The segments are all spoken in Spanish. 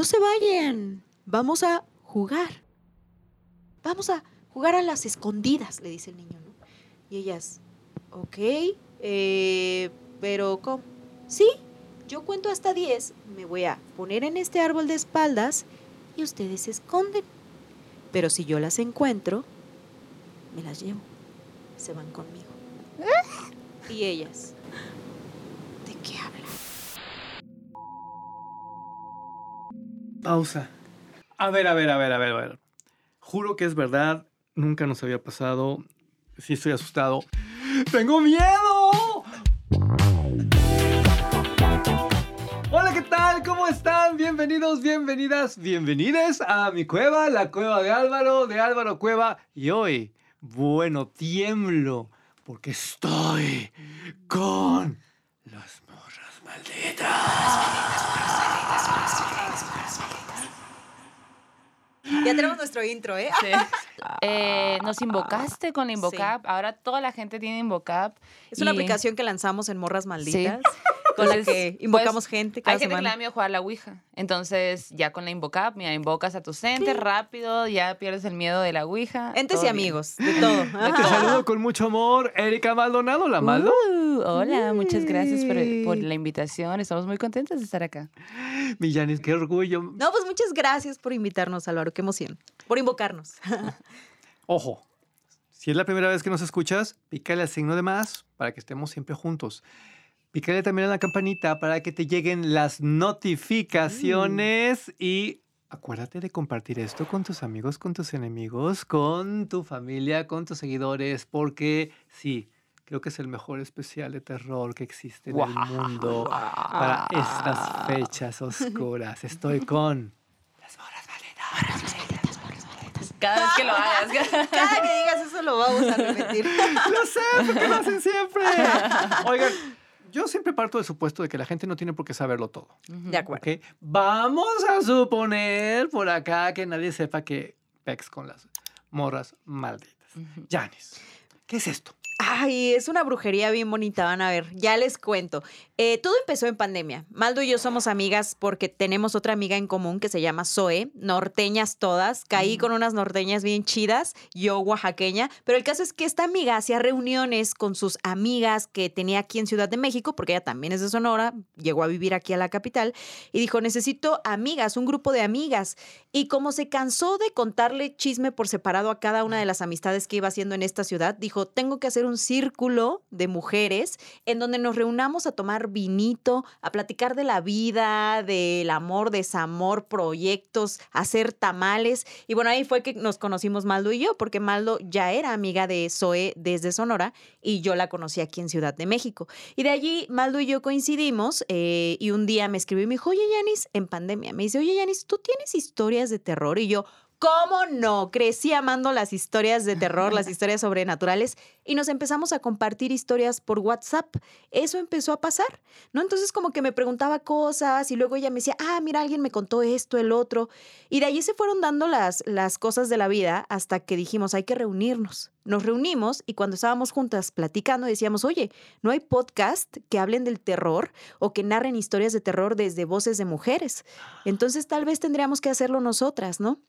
no se vayan, vamos a jugar. Vamos a jugar a las escondidas, le dice el niño, ¿no? Y ellas, ok, eh, pero ¿cómo? Sí, yo cuento hasta 10, me voy a poner en este árbol de espaldas y ustedes se esconden. Pero si yo las encuentro, me las llevo. Se van conmigo. Y ellas, ¿de qué hablan? Pausa. A ver, a ver, a ver, a ver, a ver. Juro que es verdad. Nunca nos había pasado. Sí estoy asustado. ¡Tengo miedo! Hola, ¿qué tal? ¿Cómo están? Bienvenidos, bienvenidas, bienvenides a mi cueva, la cueva de Álvaro, de Álvaro Cueva. Y hoy, bueno, tiemblo porque estoy con las morras malditas. Ya tenemos nuestro intro, ¿eh? Sí. Eh, nos invocaste con Invocap. Ahora toda la gente tiene Invocap. Es una aplicación que lanzamos en Morras Malditas, Sí. con la que invocamos gente cada Hay gente que le semana. da miedo jugar a la Ouija. Entonces, ya con la Invocap, mira, invocas a tus entes rápido, ya pierdes el miedo de la Ouija. Entes y bien. amigos, de todo. Te saludo con mucho amor, Erika Maldonado, la Maldo. Uh, hola, muchas gracias por, por la invitación. Estamos muy contentos de estar acá. Millanis, qué orgullo. No, pues muchas gracias por invitarnos, Álvaro. Qué emoción. Por invocarnos. Ojo, si es la primera vez que nos escuchas, pícale al signo de más para que estemos siempre juntos. Pícale también a la campanita para que te lleguen las notificaciones y acuérdate de compartir esto con tus amigos, con tus enemigos, con tu familia, con tus seguidores, porque sí, creo que es el mejor especial de terror que existe en el mundo para estas fechas oscuras. Estoy con las morras malditas. Cada vez que lo hagas. Cada que digas eso lo vamos a repetir. Lo sé, porque lo hacen siempre. Oigan, yo siempre parto del supuesto de que la gente no tiene por qué saberlo todo. De acuerdo. Vamos a suponer por acá que nadie sepa que pex con las morras malditas. Janis, ¿qué es esto? Ay, es una brujería bien bonita, van a ver. Ya les cuento. Eh, todo empezó en pandemia. Maldo y yo somos amigas porque tenemos otra amiga en común que se llama Zoe, norteñas todas. Caí con unas norteñas bien chidas, yo oaxaqueña. Pero el caso es que esta amiga hacía reuniones con sus amigas que tenía aquí en Ciudad de México, porque ella también es de Sonora, llegó a vivir aquí a la capital, y dijo, necesito amigas, un grupo de amigas. Y como se cansó de contarle chisme por separado a cada una de las amistades que iba haciendo en esta ciudad, dijo, tengo que hacer un círculo de mujeres en donde nos reunamos a tomar vinito, a platicar de la vida, del amor, desamor, proyectos, hacer tamales. Y bueno, ahí fue que nos conocimos Maldo y yo, porque Maldo ya era amiga de Zoe desde Sonora y yo la conocí aquí en Ciudad de México. Y de allí Maldo y yo coincidimos eh, y un día me escribió y me dijo, oye Yanis, en pandemia, me dice, oye Yanis, ¿tú tienes historias de terror? Y yo, ¿Cómo no? Crecí amando las historias de terror, las historias sobrenaturales y nos empezamos a compartir historias por WhatsApp. Eso empezó a pasar, ¿no? Entonces como que me preguntaba cosas y luego ella me decía, ah, mira, alguien me contó esto, el otro. Y de allí se fueron dando las, las cosas de la vida hasta que dijimos, hay que reunirnos. Nos reunimos y cuando estábamos juntas platicando decíamos, oye, ¿no hay podcast que hablen del terror o que narren historias de terror desde voces de mujeres? Entonces tal vez tendríamos que hacerlo nosotras, ¿no?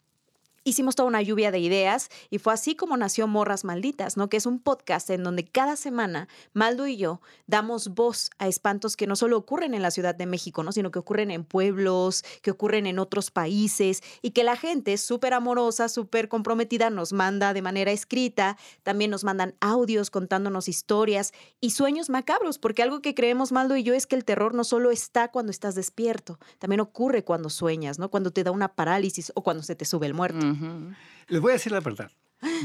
Hicimos toda una lluvia de ideas y fue así como nació Morras Malditas, ¿no? Que es un podcast en donde cada semana Maldo y yo damos voz a espantos que no solo ocurren en la Ciudad de México, ¿no? Sino que ocurren en pueblos, que ocurren en otros países y que la gente súper amorosa, súper comprometida nos manda de manera escrita, también nos mandan audios contándonos historias y sueños macabros, porque algo que creemos Maldo y yo es que el terror no solo está cuando estás despierto, también ocurre cuando sueñas, ¿no? Cuando te da una parálisis o cuando se te sube el muerto. Ujú. Les voy a decir la verdad.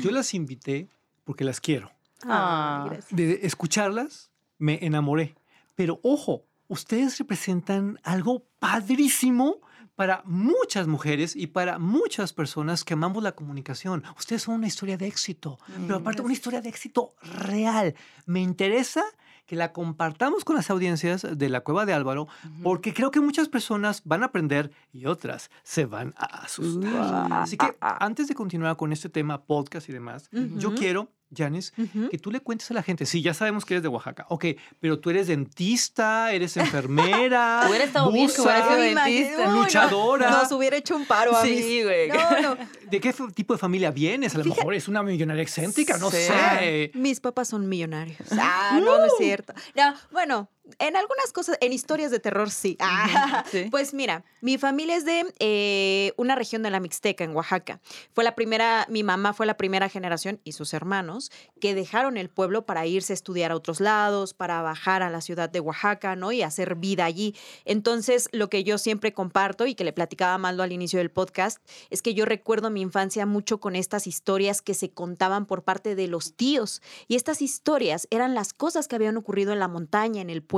Yo las invité porque las quiero. Ah. Gracias. De escucharlas, me enamoré. Pero ojo, ustedes representan algo padrísimo para muchas mujeres y para muchas personas que amamos la comunicación. Ustedes son una historia de éxito, pero aparte una historia de éxito real. Me interesa que la compartamos con las audiencias de la Cueva de Álvaro, porque creo que muchas personas van a aprender y otras se van a asustar. Así que antes de continuar con este tema, podcast y demás, yo Ujú. Ujú. que tú le cuentes a la gente, sí, ya sabemos que eres de Oaxaca, ok, pero tú eres dentista, eres enfermera, bien buza, hubiera sido Ay, dentista. luchadora. Nos hubiera hecho un paro a mí. Sí, güey. No, no. ¿De qué tipo de familia vienes? A lo Fíjate- mejor es una millonaria excéntrica, no Sí. sé. Mis papás son millonarios. Ah, no, no es cierto. No, bueno, en algunas cosas, en historias de terror sí. Ah, Sí. Pues mira, mi familia es de eh, una región de la Mixteca, en Oaxaca. Fue la primera, mi mamá fue la primera generación y sus hermanos que dejaron el pueblo para irse a estudiar a otros lados, para bajar a la ciudad de Oaxaca, ¿no? Y hacer vida allí. Entonces, lo que yo siempre comparto y que le platicaba a Maldo al inicio del podcast es que yo recuerdo mi infancia mucho con estas historias que se contaban por parte de los tíos. Y estas historias eran las cosas que habían ocurrido en la montaña, en el pueblo,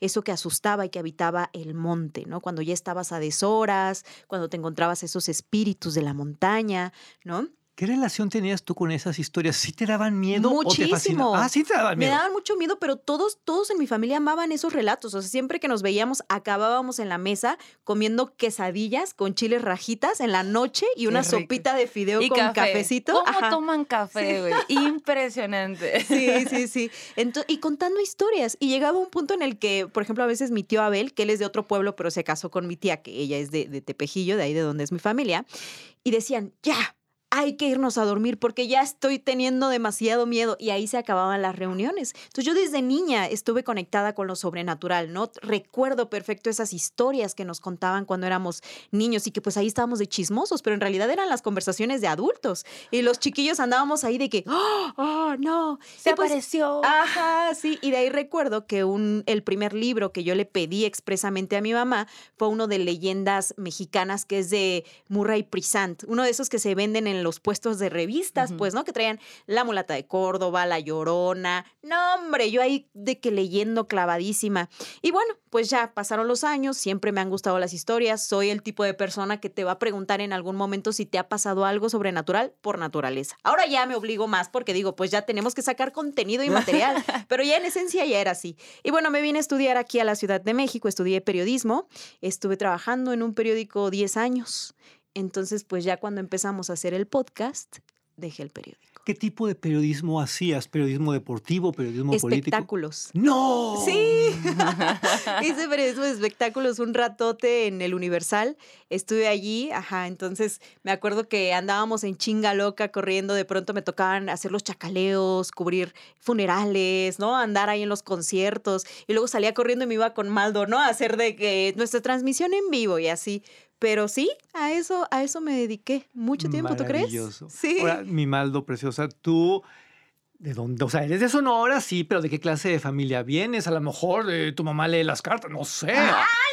eso que asustaba y que habitaba el monte, ¿no? Cuando ya estabas a deshoras, cuando te encontrabas esos espíritus de la montaña, ¿no? ¿Qué relación tenías tú con esas historias? ¿Sí te daban miedo o te Muchísimo. fascinaban? Ah, sí te daban Me miedo. daban mucho miedo, pero todos, todos en mi familia amaban esos relatos. O sea, siempre que nos veíamos, acabábamos en la mesa comiendo quesadillas con chiles rajitas en la noche y una sopita de fideo Y con café. cafecito. ¿Cómo Ajá. toman café, güey? Impresionante. Sí, sí, sí. Y contando historias. Y llegaba un punto en el que, por ejemplo, a veces mi tío Abel, que él es de otro pueblo, pero se casó con mi tía, que ella es de, de Tepejillo, de ahí de donde es mi familia, y decían, ya. Hay que irnos a dormir porque ya estoy teniendo demasiado miedo y ahí se acababan las reuniones. Entonces yo desde niña estuve conectada con lo sobrenatural, ¿no? Recuerdo perfecto esas historias que nos contaban cuando éramos niños y que pues ahí estábamos de chismosos, pero en realidad eran las conversaciones de adultos y los chiquillos andábamos ahí de que, oh, oh, no, Se Y, pues, apareció. Ajá, sí. Y de ahí recuerdo que un, el primer libro que yo le pedí expresamente a mi mamá fue uno de leyendas mexicanas que es de Murray Prisant, uno de esos que se venden en los puestos de revistas, pues, ¿no? Que traían La Mulata de Córdoba, La Llorona. No, hombre, yo ahí de que leyendo clavadísima. Y bueno, pues ya pasaron los años, siempre me han gustado las historias, soy el tipo de persona que te va a preguntar en algún momento si te ha pasado algo sobrenatural por naturaleza. Ahora ya me obligo más porque digo, pues ya tenemos que sacar contenido y material, pero ya en esencia ya era así. Y bueno, me vine a estudiar aquí a la Ciudad de México, estudié periodismo, estuve trabajando en un periódico 10 años, entonces pues ya cuando empezamos a hacer el podcast, dejé el periódico. ¿Qué tipo de periodismo hacías? ¿Periodismo deportivo? ¿Periodismo político? Espectáculos. ¡No! Sí. Hice periodismo de espectáculos un ratote en el Universal. Estuve allí, ajá. Entonces me acuerdo que andábamos en chinga loca corriendo. De pronto me tocaban hacer los chacaleos, cubrir funerales, ¿no? Andar ahí en los conciertos. Y luego salía corriendo y me iba con Maldo, ¿no? A hacer de que nuestra transmisión en vivo y así. Pero sí, a eso, a eso me dediqué mucho tiempo, ¿tú crees? Maravilloso. Sí. Ahora, mi Maldo preciosa, tú. ¿De dónde? O sea, eres de Sonora, sí, pero ¿de qué clase de familia vienes? A lo mejor eh, tu mamá lee las cartas, no sé.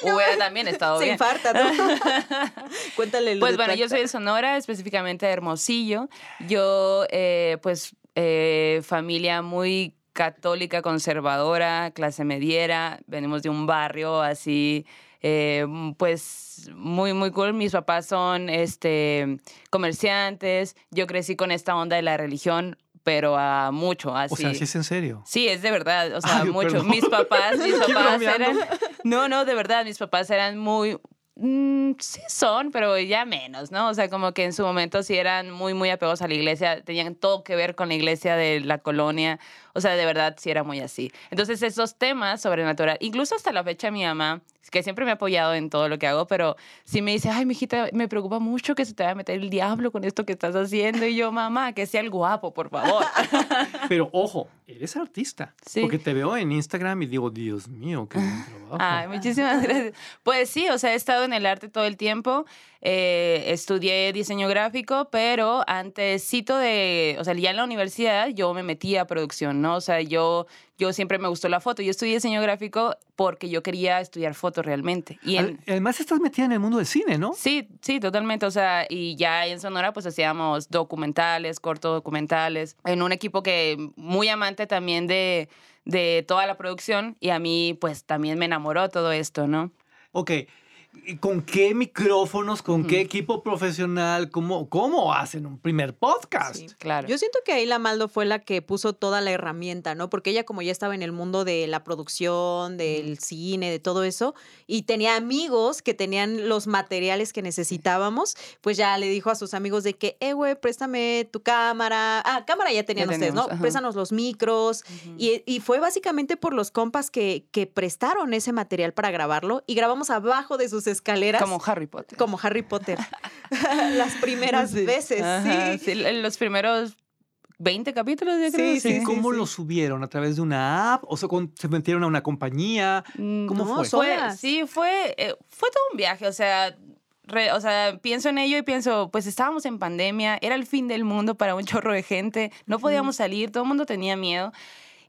Hubiera también estado Se bien. infarta, ¿no? Cuéntale lo Pues de bueno, yo soy de Sonora, específicamente de Hermosillo. Yo, eh, pues, eh, familia muy católica, conservadora, clase mediera. Venimos de un barrio así, eh, pues, muy, muy cool. Mis papás son este, comerciantes. Yo crecí con esta onda de la religión, pero a mucho, así. O sea, sí es en serio. Sí, es de verdad, o sea, Ay, mucho. perdón. Mis papás, mis papás eran... No, no, de verdad, mis papás eran muy... mm, sí son, pero ya menos, ¿no? O sea, como que en su momento sí eran muy, muy apegados a la iglesia, tenían todo que ver con la iglesia de la colonia, o sea, de verdad sí era muy así. Entonces, esos temas sobrenatural, incluso hasta la fecha mi mamá, que siempre me ha apoyado en todo lo que hago, pero sí me dice, ay, mijita, me preocupa mucho que se te vaya a meter el diablo con esto que estás haciendo. Y yo, mamá, que sea el guapo, por favor. Pero ojo, eres artista. Sí. Porque te veo en Instagram y digo, Dios mío, qué buen trabajo. Ay, muchísimas gracias. Pues sí, o sea, he estado en el arte todo el tiempo. Eh, estudié diseño gráfico, pero antesito de, o sea, ya en la universidad yo me metí a producción, ¿no? O sea, yo, yo siempre me gustó la foto. Yo estudié diseño gráfico porque yo quería estudiar foto realmente. Y en, Además, estás metida en el mundo del cine, ¿no? Sí, sí, totalmente. O sea, y ya en Sonora pues hacíamos documentales, corto documentales, en un equipo que muy amante también de, de toda la producción y a mí pues también me enamoró todo esto, ¿no? Ok. ¿Y ¿Con qué micrófonos, con qué equipo profesional? ¿Cómo, ¿Cómo hacen un primer podcast? Sí. Claro. Yo siento que ahí la Maldo fue la que puso toda la herramienta, ¿no? Porque ella como ya estaba en el mundo de la producción, del cine, de todo eso, y tenía amigos que tenían los materiales que necesitábamos, pues ya le dijo a sus amigos de que, eh, güey, préstame tu cámara. Ah, cámara ya tenían ustedes, ¿no? ajá. Préstanos los micros. Y fue básicamente por los compas que, que prestaron ese material para grabarlo y grabamos abajo de sus escaleras. Como Harry Potter. como Harry Potter. Las primeras Sí. veces, Ajá, sí. sí, Los primeros 20 capítulos, yo Sí, creo. sí, ¿Y sí, cómo sí. lo subieron? ¿A través de una app? ¿O se, con- se metieron a una compañía? Mm, ¿Cómo no, fue? Fue, sí, fue, eh, fue todo un viaje, o sea, re- o sea, pienso en ello y pienso, pues estábamos en pandemia, era el fin del mundo para un chorro de gente, no podíamos salir, todo el mundo tenía miedo.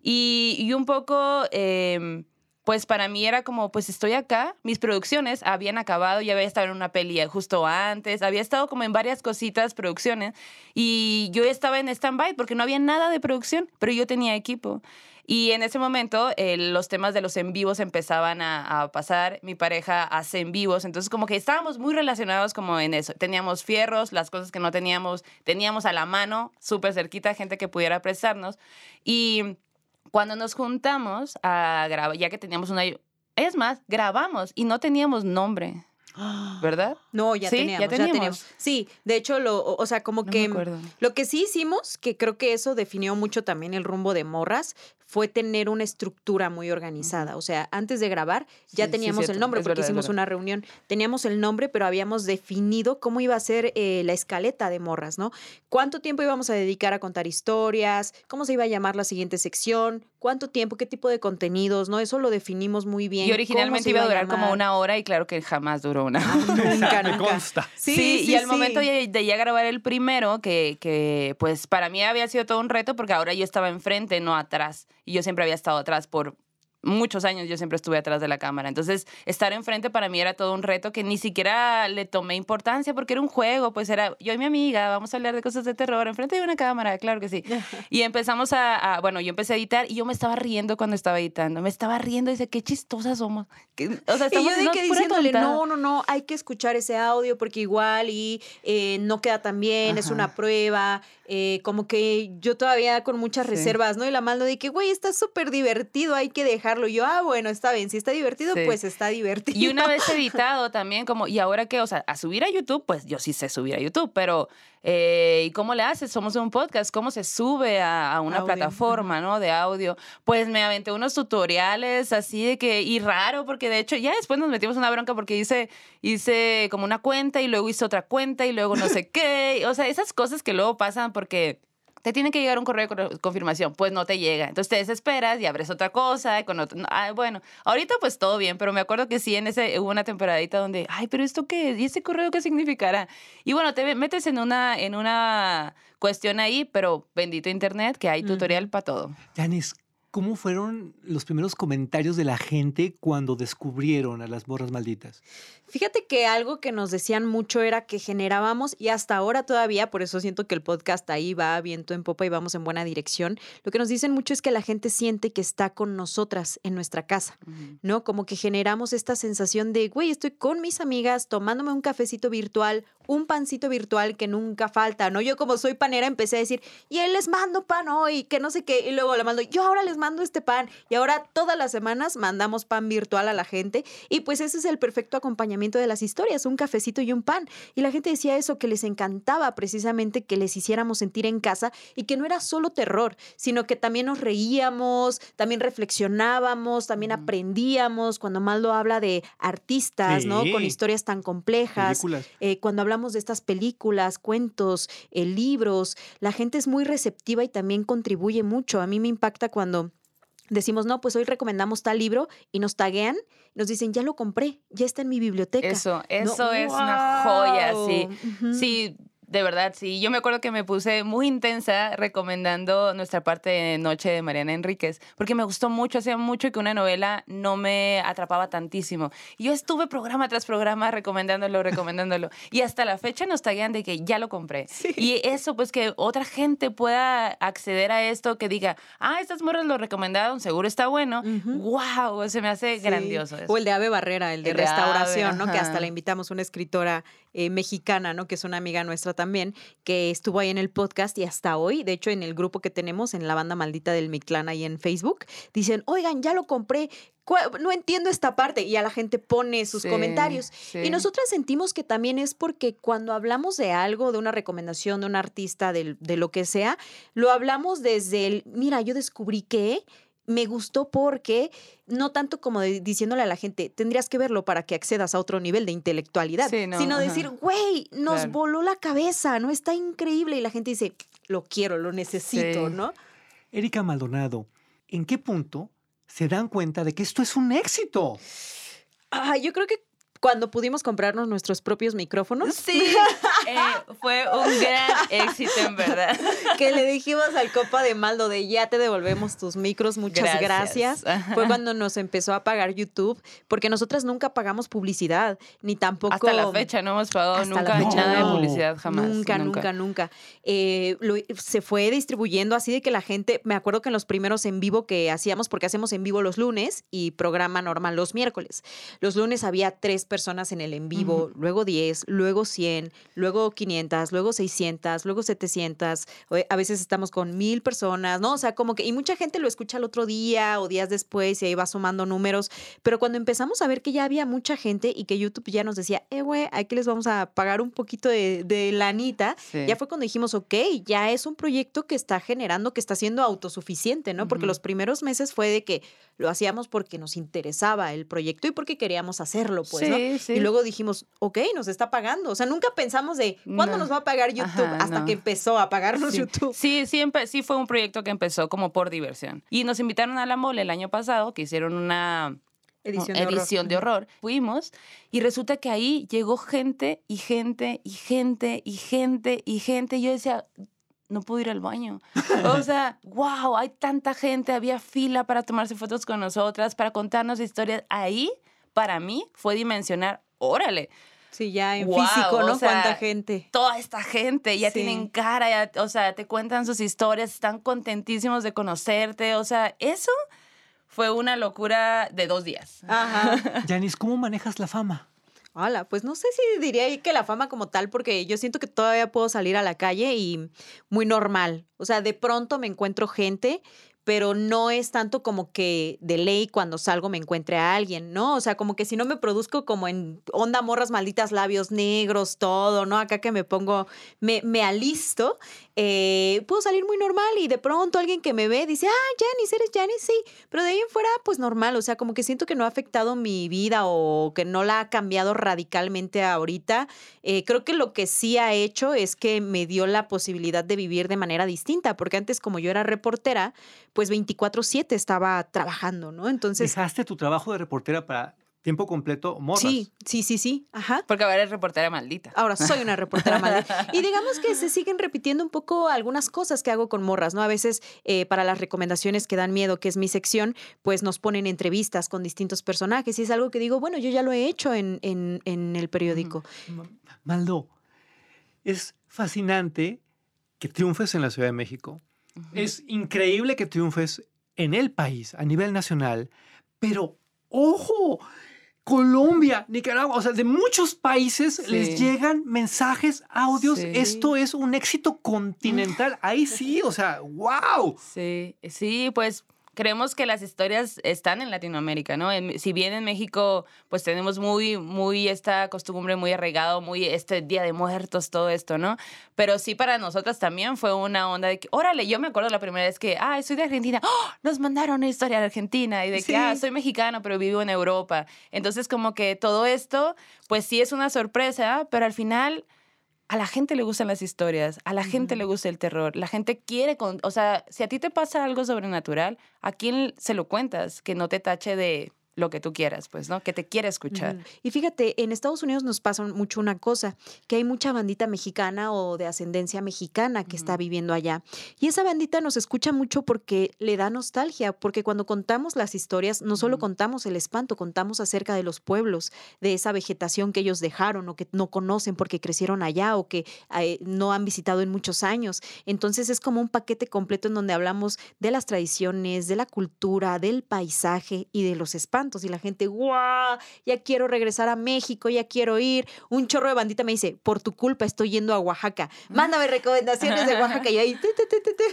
Y, y un poco, em, pues para mí era como, pues estoy acá, mis producciones habían acabado, ya había estado en una peli justo antes, había estado como en varias cositas, producciones, y yo estaba en stand-by porque no había nada de producción, pero yo tenía equipo. Y en ese momento eh, los temas de los en vivos empezaban a, pasar. Mi pareja hace en vivos, entonces como que estábamos muy relacionados como en eso. Teníamos fierros, las cosas que no teníamos, teníamos a la mano, súper cerquita, gente que pudiera prestarnos. Y cuando nos juntamos a grabar, ya que teníamos una... Es más, grabamos y no teníamos nombre, ¿verdad? No, ya Sí, ya teníamos, ya teníamos. teníamos. Sí, de hecho, lo, o sea, como No que acuerdo. lo que sí hicimos, que creo que eso definió mucho también el rumbo de Morras, fue tener una estructura muy organizada. O sea, antes de grabar ya Sí, sí, teníamos el nombre Es porque verdad, hicimos una reunión. Teníamos el nombre, pero habíamos definido cómo iba a ser eh, la escaleta de Morras, ¿no? Cuánto tiempo íbamos a dedicar a contar historias, cómo se iba a llamar la siguiente sección, cuánto tiempo, qué tipo de contenidos, ¿no? Eso lo definimos muy bien. Y originalmente iba a durar como una hora y claro que jamás duró una hora. Nunca, Me nunca. consta. Sí, y al momento de, de ya grabar el primero, que, que pues para mí había sido todo un reto porque ahora yo estaba enfrente, no atrás. Y yo siempre había estado atrás por muchos años, yo siempre estuve atrás de la cámara. Entonces, estar enfrente para mí era todo un reto que ni siquiera le tomé importancia porque era un juego, pues era yo y mi amiga, vamos a hablar de cosas de terror enfrente de una cámara, claro que sí. Y empezamos a, a- bueno, yo empecé a editar y yo me estaba riendo cuando estaba editando, me estaba riendo y dice, qué chistosas somos. O sea, Y yo estamos de no, que diciéndole, tontada. no, no, no, hay que escuchar ese audio porque igual y eh, no queda tan bien, es Ajá. una prueba, eh, como que yo todavía con muchas Sí. reservas, ¿no? Y la maldo de que, güey, está súper divertido, hay que dejarlo. Y yo, ah, bueno, está bien, si está divertido, Sí. pues está divertido. Y una vez editado también, como, ¿y ahora qué? O sea, a subir a YouTube, pues yo sí sé subir a YouTube, pero eh, ¿y cómo le haces? Somos un podcast, ¿cómo se sube a, a una Audio, plataforma, ¿no? De audio. Pues me aventé unos tutoriales así de que, y raro, porque de hecho ya después nos metimos en una bronca porque hice, hice como una cuenta y luego hice otra cuenta y luego no sé qué. O sea, esas cosas que luego pasan porque te tiene que llegar un correo de co- confirmación, pues no te llega. Entonces te desesperas y abres otra cosa. Con otro, ah, bueno, ahorita pues todo bien, pero me acuerdo que sí, en ese hubo una temporadita donde, ay, pero esto qué es? ¿Y ese correo qué significará? Y bueno, te metes en una, en una cuestión ahí, pero bendito internet que hay tutorial para todo. Yanis, ¿cómo fueron los primeros comentarios de la gente cuando descubrieron a las borras malditas? Fíjate que algo que nos decían mucho era que generábamos, y hasta ahora todavía, por eso siento que el podcast ahí va viento en popa y vamos en buena dirección, lo que nos dicen mucho es que la gente siente que está con nosotras en nuestra casa, ¿no? Como que generamos esta sensación de, güey, estoy con mis amigas tomándome un cafecito virtual, un pancito virtual que nunca falta, ¿no? Yo como soy panera empecé a decir, y él les mando pan hoy, que no sé qué, y luego le mando, yo ahora les mando este pan, y ahora todas las semanas mandamos pan virtual a la gente, y pues ese es el perfecto acompañamiento de las historias, un cafecito y un pan. Y la gente decía eso, que les encantaba precisamente que les hiciéramos sentir en casa y que no era solo terror, sino que también nos reíamos, también reflexionábamos, también aprendíamos, cuando Maldo habla de artistas, ¿no? Con historias tan complejas. Eh, cuando hablamos de estas películas, cuentos, eh, libros, la gente es muy receptiva y también contribuye mucho. A mí me impacta cuando decimos, no, pues hoy recomendamos tal libro y nos taguean, nos dicen, ya lo compré, ya está en mi biblioteca. Eso, ¿no? eso es una joya, sí. Sí, De verdad, sí. Yo me acuerdo que me puse muy intensa recomendando nuestra parte de Noche de Mariana Enríquez, porque me gustó mucho, hacía mucho que una novela no me atrapaba tantísimo. Y yo estuve programa tras programa recomendándolo, recomendándolo. y hasta la fecha nos taguean de que ya lo compré. Y eso, pues que otra gente pueda acceder a esto, que diga, ah, estas morras lo recomendaron, seguro está bueno. ¡Wow! Se me hace grandioso. Eso. O el de Ave Barrera, el de El de restauración, Ave, ¿no? Que hasta la invitamos, una escritora eh, mexicana, ¿no? Que es una amiga nuestra también, que estuvo ahí en el podcast y hasta hoy, de hecho, en el grupo que tenemos, en la banda maldita del Mictlán ahí en Facebook, dicen, oigan, ya lo compré. No entiendo esta parte y a la gente pone sus Sí, comentarios. sí. Y nosotras sentimos que también es porque cuando hablamos de algo, de una recomendación de un artista, del- de, lo que sea, lo hablamos desde el, mira, yo descubrí que me gustó porque, no tanto como de- diciéndole a la gente, tendrías que verlo para que accedas a otro nivel de intelectualidad, Sí, no, sino ajá. decir, güey, nos Claro. voló la cabeza, ¿no? Está increíble. Y la gente dice, lo quiero, lo necesito, Sí. ¿no? Erika Maldonado, ¿en qué punto se dan cuenta de que esto es un éxito? Ah, yo creo que cuando pudimos comprarnos nuestros propios micrófonos, Sí, eh, fue un gran éxito, en verdad. que le dijimos al copa de Maldo de ya te devolvemos tus micros, muchas gracias. Fue cuando nos empezó a pagar YouTube, porque nosotras nunca pagamos publicidad, ni tampoco... Hasta la fecha no hemos pagado nunca nada de publicidad, jamás. Nunca, nunca, nunca. Eh, lo- se fue distribuyendo así de que la gente, me acuerdo que en los primeros en vivo que hacíamos, porque hacemos en vivo los lunes y programa normal los miércoles. Los lunes había tres personas en el en vivo, luego 10, luego 100, luego 500, luego 600, luego 700. o- A veces estamos con mil personas, ¿no? O sea, como que, y mucha gente lo escucha el otro día o días después y ahí va sumando números. Pero cuando empezamos a ver que ya había mucha gente y que YouTube ya nos decía, eh, güey, aquí les vamos a pagar un poquito de, de lanita, Sí. ya fue cuando dijimos, ok, ya es un proyecto que está generando, que está siendo autosuficiente, ¿no? Porque los primeros meses fue de que lo hacíamos porque nos interesaba el proyecto y porque queríamos hacerlo, pues, ¿no? Sí, sí. Y luego dijimos, ok, nos está pagando. O sea, nunca pensamos de cuándo No. nos va a pagar YouTube Ajá, hasta no. que empezó a pagarnos Sí. YouTube. Sí, siempre, sí fue un proyecto que empezó como por diversión. Y nos invitaron a la mole el año pasado, que hicieron una Edición de horror. edición de horror. Fuimos y resulta que ahí llegó gente y gente y gente y gente y gente. Y yo decía, no puedo ir al baño. O sea, wow, hay tanta gente, había fila para tomarse fotos con nosotras, para contarnos historias. Ahí, para mí, fue dimensionar, órale, Sí, ya en físico, o ¿no? sea, Cuánta gente. toda esta gente ya Sí. tienen cara, ya, o sea, te cuentan sus historias, están contentísimos de conocerte, o sea, eso fue una locura de dos días. Ajá. Janice, ¿cómo manejas la fama? Hola, pues no sé si diría ahí que la fama como tal, porque yo siento que todavía puedo salir a la calle y muy normal. O sea, de pronto me encuentro gente, pero no es tanto como que de ley cuando salgo me encuentre a alguien, ¿no? O sea, como que si no me produzco como en onda morras malditas, labios negros, todo, ¿no? Acá que me pongo, me, alisto, eh, puedo salir muy normal y de pronto alguien que me ve dice, ah, Janice, eres Janice, sí, pero de ahí en fuera, pues normal, o sea, como que siento que no ha afectado mi vida o que no la ha cambiado radicalmente ahorita. Eh, creo que lo que sí ha hecho es que me dio la posibilidad de vivir de manera distinta, porque antes como yo era reportera, pues 24/7 estaba trabajando, ¿no? Entonces, Dejaste tu trabajo de reportera para tiempo completo, morras. sí, sí, sí, sí, ajá. Porque ahora es reportera maldita. Ahora soy una reportera maldita. Y digamos que se siguen repitiendo un poco algunas cosas que hago con morras, ¿no? A veces eh, para las recomendaciones que dan miedo, que es mi sección, pues nos ponen entrevistas con distintos personajes y es algo que digo, bueno, yo ya lo he hecho en, en- en el periódico. Ma- Maldo, es fascinante que triunfes en la Ciudad de México. Es increíble que triunfes en el país, a nivel nacional, pero ojo, Colombia, Nicaragua, o sea, de muchos países Sí. les llegan mensajes, audios. Sí. Esto es un éxito continental. Ahí sí, o sea, wow. Sí, sí, pues creemos que las historias están en Latinoamérica, ¿no? En- si bien en México, pues tenemos muy, muy esta costumbre muy arraigado, muy este Día de Muertos, todo esto, ¿no? Pero sí para nosotras también fue una onda de que, órale, yo me acuerdo la primera vez que, ah, soy de Argentina, ¡Oh! nos mandaron una historia de Argentina y de Sí. que, ah, soy mexicano, pero vivo en Europa. Entonces como que todo esto, pues sí es una sorpresa, pero al final a la gente le gustan las historias, a la gente le gusta el terror, la gente quiere, con, o sea, si a ti te pasa algo sobrenatural, ¿a quién se lo cuentas? Que no te tache de lo que tú quieras, pues, ¿no? Que te quiere escuchar. Y fíjate, en Estados Unidos nos pasa mucho una cosa, que hay mucha bandita mexicana o de ascendencia mexicana que está viviendo allá. Y esa bandita nos escucha mucho porque le da nostalgia, porque cuando contamos las historias, no solo contamos el espanto, contamos acerca de los pueblos, de esa vegetación que ellos dejaron o que no conocen porque crecieron allá o que eh, no han visitado en muchos años. Entonces es como un paquete completo en donde hablamos de las tradiciones, de la cultura, del paisaje y de los espantos. Y la gente, ¡guau! Ya quiero regresar a México, ya quiero ir. Un chorro de bandita me dice, por tu culpa estoy yendo a Oaxaca. Mándame recomendaciones de Oaxaca. Y ahí, "Te, te, te, te, te".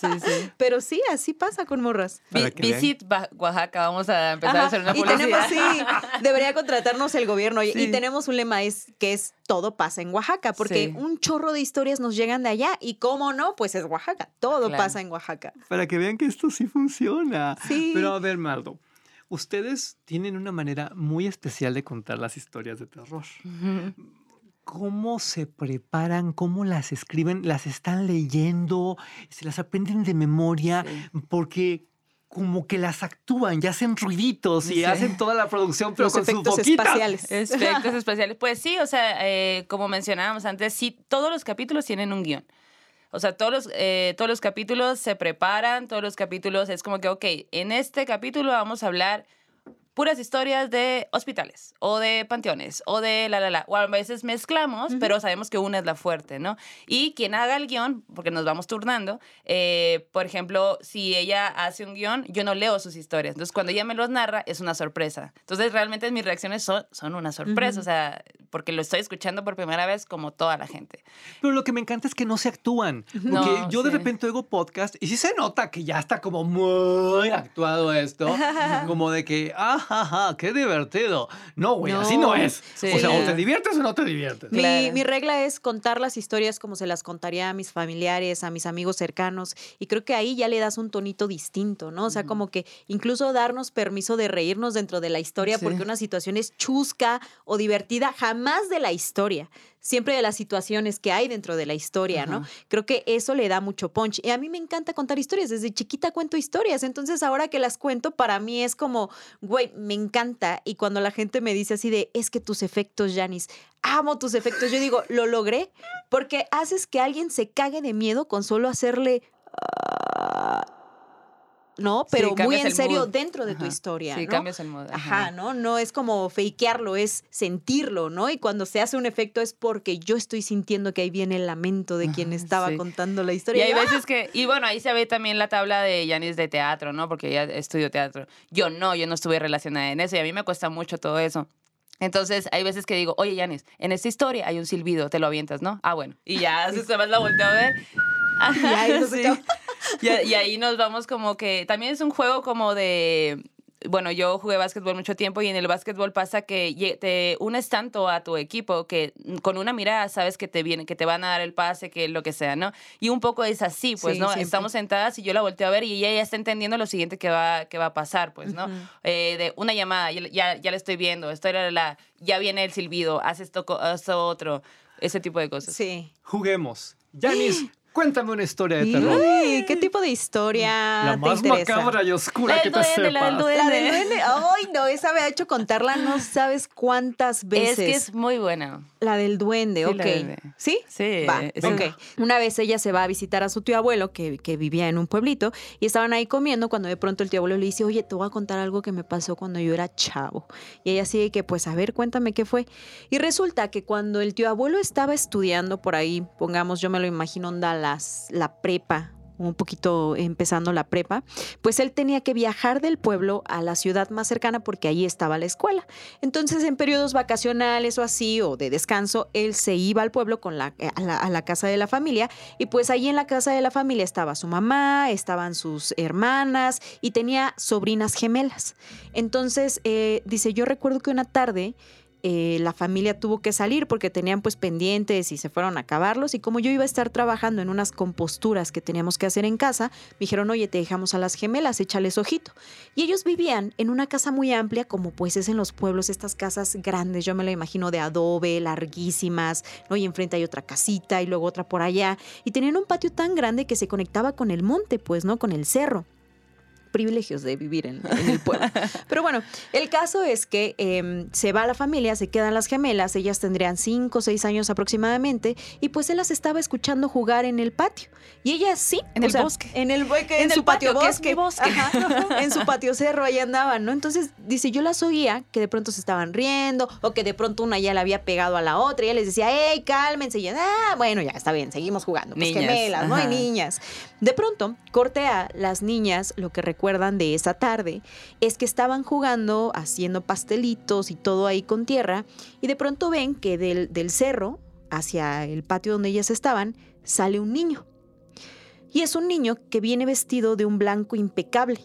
Sí, sí. Pero sí, así pasa con morras. Vi-. Visit Oaxaca, vamos a empezar a hacer una y publicidad. tenemos, sí, debería contratarnos el gobierno. Y- Y tenemos un lema es que es todo pasa en Oaxaca, porque Sí. un chorro de historias nos llegan de allá. Y cómo no, pues es Oaxaca. Todo Claro. pasa en Oaxaca. Para que vean que esto sí funciona. Sí. Pero a ver, Maldo, ustedes tienen una manera muy especial de contar las historias de terror. ¿Cómo se preparan? ¿Cómo las escriben? ¿Las están leyendo? ¿Se las aprenden de memoria? Sí. Porque como que las actúan y hacen ruiditos y Sí. hacen toda la producción, pero Los con sus efectos boquitas. espaciales. Efectos especiales. Pues sí, o sea, eh, como mencionábamos antes, sí, todos los capítulos tienen un guion. O sea, todos los, eh, todos los capítulos se preparan, todos los capítulos es como que, ok, en este capítulo vamos a hablar puras historias de hospitales o de panteones o de la, la, la. O a veces mezclamos, Ujú. pero sabemos que una es la fuerte, ¿no? Y quien haga el guion, porque nos vamos turnando, eh, por ejemplo, si ella hace un guion, yo no leo sus historias. Entonces, cuando ella me los narra, es una sorpresa. Entonces, realmente mis reacciones son, son una sorpresa, Ujú. o sea, porque lo estoy escuchando por primera vez como toda la gente. Pero lo que me encanta es que no se actúan. Porque No, yo de sí. repente oigo podcast y sí se nota que ya está como muy actuado esto. como de que, ajá, qué divertido. No, güey, así no es. Sí. O sea, o te diviertes o no te diviertes. Mi, Claro. mi regla es contar las historias como se las contaría a mis familiares, a mis amigos cercanos. Y creo que ahí ya le das un tonito distinto, ¿no? O sea, Ujú. como que incluso darnos permiso de reírnos dentro de la historia, Sí. porque una situación es chusca o divertida, jamás de la historia. Siempre de las situaciones que hay dentro de la historia, ¿no? Creo que eso le da mucho punch. Y a mí me encanta contar historias. Desde chiquita cuento historias. Entonces, ahora que las cuento, para mí es como, güey, me encanta. Y cuando la gente me dice así de, es que tus efectos, Janis, amo tus efectos, yo digo, lo logré porque haces que alguien se cague de miedo con solo hacerle. No, pero muy en serio mood. dentro de tu Ajá. historia. Sí, ¿no? cambias el mood. Ajá, ¿no? No es como fakearlo, es sentirlo, ¿no? Y cuando se hace un efecto es porque yo estoy sintiendo que ahí viene el lamento de quien Ajá, estaba sí. contando la Y historia. hay yo, ¡ah! veces que, y bueno, ahí se ve también la tabla de Yanis de teatro, ¿no? Porque ella estudió teatro. Yo no, yo no estuve relacionada en eso y a mí me cuesta mucho todo eso. Entonces, hay veces que digo, oye, Yanis, en esta historia hay un silbido, te lo avientas, ¿no? Ah, bueno. Y ya, se más la volteo a ver. Y ahí nos Sí. Y, y ahí nos vamos como que, también es un juego como de, bueno, yo jugué básquetbol mucho tiempo y en el básquetbol pasa que te unes tanto a tu equipo que con una mirada sabes que te viene, que te van a dar el pase, que lo que sea, ¿no? Y un poco es así, pues, Sí, ¿no? siempre. Estamos sentadas y yo la volteo a ver y ella ya está entendiendo lo siguiente que va, que va a pasar, pues, ¿no? Ujú. Eh, de una llamada, ya, ya, la estoy viendo, estoy la, la, la, ya viene el silbido, haz esto, esto otro, ese tipo de cosas. Sí. Juguemos. Yanis, cuéntame una historia de terror. Uy, ¿Qué tipo de historia La te más interesa? macabra y oscura La que del te duende, la del sepas. duende. La del duende. Ay, no, esa me ha hecho contarla no sabes cuántas veces. Es que es muy buena. La del duende, Sí, ok. la duende. ¿Sí? Sí, Va, es- ok. Una vez ella se va a visitar a su tío abuelo, que, que vivía en un pueblito, y estaban ahí comiendo cuando de pronto el tío abuelo le dice, oye, te voy a contar algo que me pasó cuando yo era chavo. Y ella sigue que, pues, a ver, cuéntame qué fue. Y resulta que cuando el tío abuelo estaba estudiando por ahí, pongamos, yo me lo imagino, onda la prepa, un poquito empezando la prepa, pues él tenía que viajar del pueblo a la ciudad más cercana porque ahí estaba la escuela. Entonces, en periodos vacacionales o así, o de descanso, él se iba al pueblo con la, a, la, a la casa de la familia y pues ahí en la casa de la familia estaba su mamá, estaban sus hermanas y tenía sobrinas gemelas. Entonces, eh, dice, yo recuerdo que una tarde eh, la familia tuvo que salir porque tenían pues pendientes y se fueron a acabarlos y como yo iba a estar trabajando en unas composturas que teníamos que hacer en casa, me dijeron, oye, te dejamos a las gemelas, échales ojito. Y ellos vivían en una casa muy amplia, como pues es en los pueblos, estas casas grandes, yo me lo imagino de adobe, larguísimas, ¿no? Y enfrente hay otra casita y luego otra por allá. Y tenían un patio tan grande que se conectaba con el monte, pues, ¿no? Con el cerro. Privilegios de vivir en, en el pueblo. Pero bueno, el caso es que em, se va la familia, se quedan las gemelas, ellas tendrían cinco o seis años aproximadamente, y pues él las estaba escuchando jugar en el patio. Y ellas sí. En el sea, bosque. En el, bosque, en, En su patio, patio, que es bosque. bosque. Ajá. en su patio cerro, ahí andaban, ¿no? Entonces, dice, yo las oía que de pronto se estaban riendo, o que de pronto una ya la había pegado a la otra, y ella les decía, hey, cálmense, y ella, ah, bueno, ya está bien, seguimos jugando. Pues Niñas, gemelas, ¿no? Y ajá. niñas. De pronto, corte a las niñas, lo que recuerdan de esa tarde es que estaban jugando, haciendo pastelitos y todo ahí con tierra, y de pronto ven que del, del cerro hacia el patio donde ellas estaban sale un niño. Y es un niño que viene vestido de un blanco impecable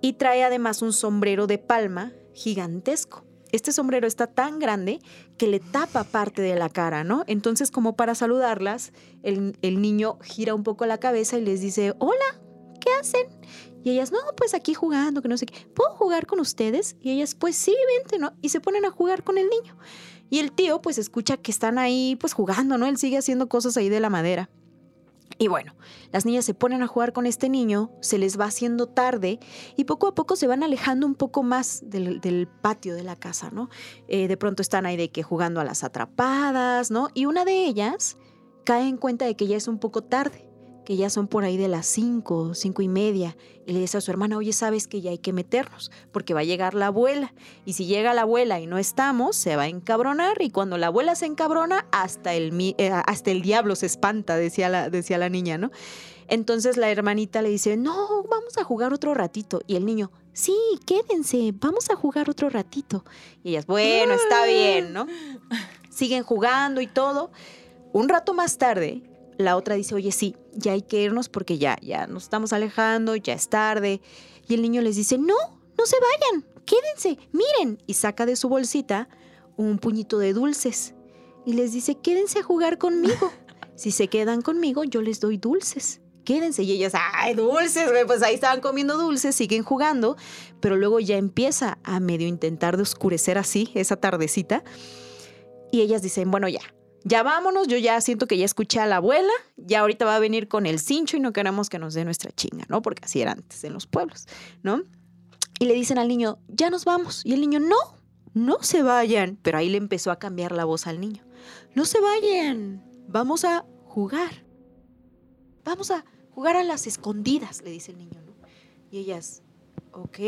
y trae además un sombrero de palma gigantesco. Este sombrero está tan grande que le tapa parte de la cara, ¿no? Entonces, como para saludarlas, el, el niño gira un poco la cabeza y les dice, hola, ¿qué hacen? Y ellas, no, pues aquí jugando, que no sé qué. ¿Puedo jugar con ustedes? Y ellas, pues sí, vente, ¿no? Y se ponen a jugar con el niño. Y el tío, pues escucha que están ahí, pues jugando, ¿no? Él sigue haciendo cosas ahí de la madera. Y bueno, las niñas se ponen a jugar con este niño, se les va haciendo tarde y poco a poco se van alejando un poco más del, patio de la casa, ¿no? Eh, de pronto están ahí de que jugando a las atrapadas, ¿no? Y una de ellas cae en cuenta de que ya es un poco tarde, que ya son por ahí de las cinco, cinco y media, y le dice a su hermana, oye, sabes que ya hay que meternos, porque va a llegar la abuela, y si llega la abuela y no estamos, se va a encabronar, y cuando la abuela se encabrona, hasta el, eh, hasta el diablo se espanta, decía la, decía la niña, ¿no? Entonces la hermanita le dice, no, vamos a jugar otro ratito, y el niño, sí, quédense, vamos a jugar otro ratito. Y ellas, bueno, está bien, ¿no? Siguen jugando y todo. Un rato más tarde, la otra dice, oye, sí, ya hay que irnos porque ya, ya nos estamos alejando, ya es tarde. Y el niño les dice, no, no se vayan, quédense, miren. Y saca de su bolsita un puñito de dulces. Y les dice, quédense a jugar conmigo. Si se quedan conmigo, yo les doy dulces. Quédense. Y ellas, ay, dulces. Pues ahí estaban comiendo dulces, siguen jugando. Pero luego ya empieza a medio intentar de oscurecer así, esa tardecita. Y ellas dicen, bueno, ya, ya vámonos, yo ya siento que ya escuché a la abuela, ya ahorita va a venir con el cincho y no queremos que nos dé nuestra chinga, ¿no? Porque así era antes en los pueblos, ¿no? Y le dicen al niño, ya nos vamos. Y el niño, no, no se vayan. Pero ahí le empezó a cambiar la voz al niño. No se vayan, vamos a jugar. Vamos a jugar a las escondidas, le dice el niño, ¿no? Y ellas, ok,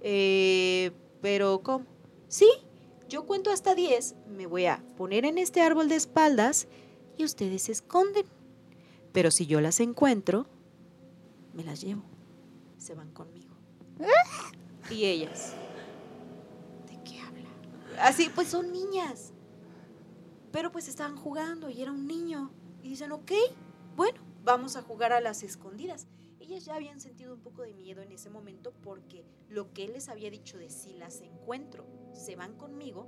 eh, pero ¿cómo? Sí, yo cuento hasta 10, me voy a poner en este árbol de espaldas y ustedes se esconden. Pero si yo las encuentro, me las llevo. Se van conmigo. Y ellas, ¿de qué habla? Así, pues son niñas. Pero pues estaban jugando y era un niño. Y dicen, ok, bueno, vamos a jugar a las escondidas. Ellas ya habían sentido un poco de miedo en ese momento porque lo que él les había dicho de si las encuentro, se van conmigo,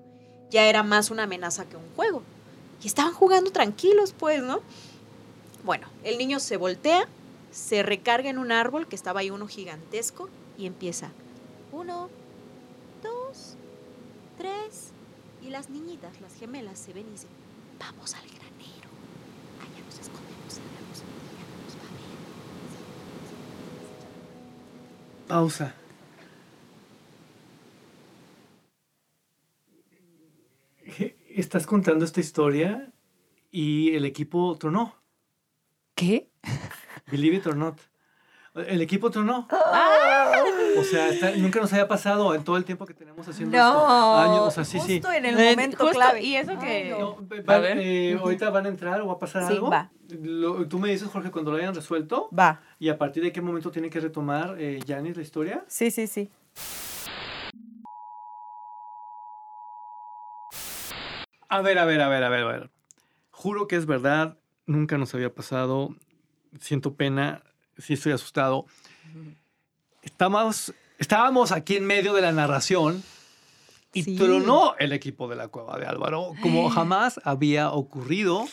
ya era más una amenaza que un juego. Y estaban jugando tranquilos, pues, ¿no? Bueno, el niño se voltea, se recarga en un árbol que estaba ahí uno gigantesco y empieza. Uno, dos, tres. Y las niñitas, las gemelas, se ven y dicen, vamos al granero. Allá nos escondemos y hablamos. Ella no nos va a ver. Pausa. Estás contando esta historia y el equipo tronó. ¿Qué? Believe it or not. El equipo tronó. O sea, está- nunca nos había pasado en todo el tiempo que tenemos haciendo esto. No, Años, o sea, sí, sí. justo en el Eh, momento justo, clave. y eso que- no. Ver. eh, ahorita van a entrar o va a pasar Sí, algo. va. Lo- tú me dices, Jorge, cuando lo hayan resuelto Va, y a partir de qué momento tiene que retomar eh, Janis la historia. sí, sí, sí. A ver, a ver, a ver, a ver, a ver. Juro que es verdad, nunca nos había pasado. Siento pena, sí estoy asustado. Estamos, estábamos aquí en medio de la narración y Sí. tronó el equipo de la cueva de Álvaro, como jamás había ocurrido.